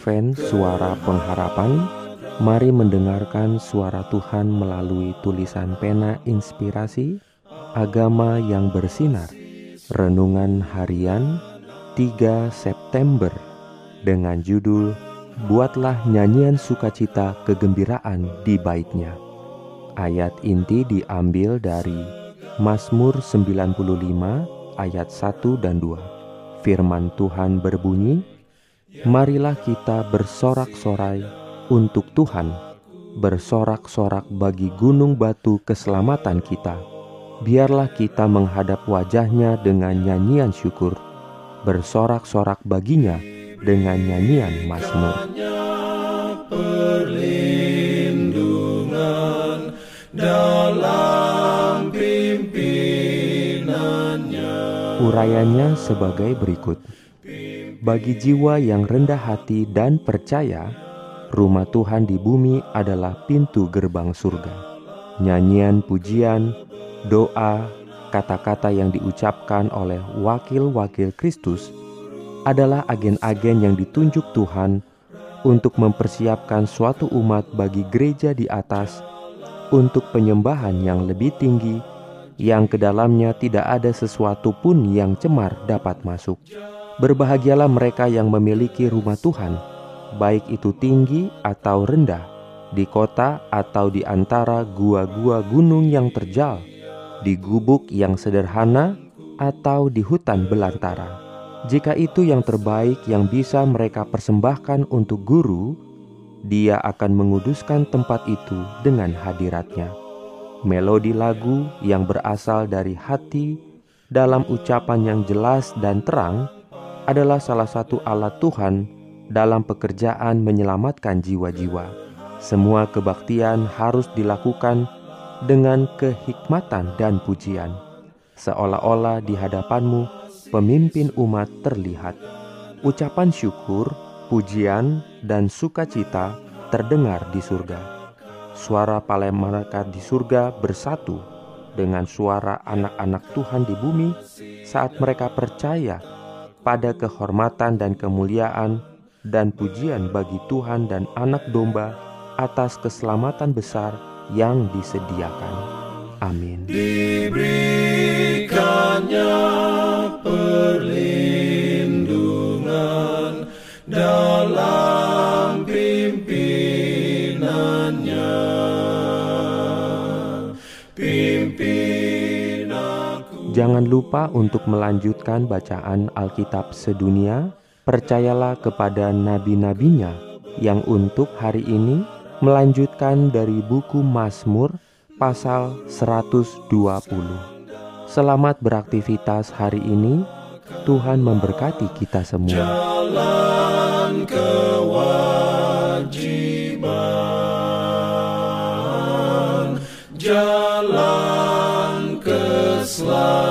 Suara Pengharapan Mari mendengarkan suara Tuhan melalui tulisan pena inspirasi Agama yang bersinar. Renungan harian 3 September Dengan judul Buatlah nyanyian sukacita kegembiraan di baitnya Ayat inti diambil dari Mazmur 95 ayat 1 dan 2 Firman Tuhan berbunyi, "Marilah kita bersorak-sorai untuk Tuhan, bersorak-sorak bagi gunung batu keselamatan kita. Biarlah kita menghadap wajahnya dengan nyanyian syukur, bersorak-sorak baginya dengan nyanyian mazmur." Perlindungan dalam Urayanya sebagai berikut. Bagi jiwa yang rendah hati dan percaya, rumah Tuhan di bumi adalah pintu gerbang surga. Nyanyian pujian, doa, kata-kata yang diucapkan oleh wakil-wakil Kristus adalah agen-agen yang ditunjuk Tuhan untuk mempersiapkan suatu umat bagi gereja di atas untuk penyembahan yang lebih tinggi yang ke dalamnya tidak ada sesuatu pun yang cemar dapat masuk. Berbahagialah mereka yang memiliki rumah Tuhan, baik itu tinggi atau rendah, di kota atau di antara gua-gua gunung yang terjal, di gubuk yang sederhana atau di hutan belantara. Jika itu yang terbaik yang bisa mereka persembahkan untuk guru, dia akan menguduskan tempat itu dengan hadiratnya melodi lagu yang berasal dari hati dalam ucapan yang jelas dan terang adalah salah satu alat Tuhan dalam pekerjaan menyelamatkan jiwa-jiwa. Semua kebaktian harus dilakukan dengan kehikmatan dan pujian, seolah-olah di hadapanmu pemimpin umat terlihat. Ucapan syukur, pujian, dan sukacita terdengar di surga suara malaikat di surga bersatu dengan suara anak-anak Tuhan di bumi saat mereka percaya pada kehormatan dan kemuliaan dan pujian bagi Tuhan dan anak domba atas keselamatan besar yang disediakan. Amin. Diberikannya perlindungan dalam pimpinannya. Jangan lupa untuk melanjutkan bacaan Alkitab sedunia. Percayalah kepada nabi-nabinya yang untuk hari ini melanjutkan dari buku Mazmur pasal 120. Selamat beraktivitas hari ini. Tuhan memberkati kita semua. Jalan love.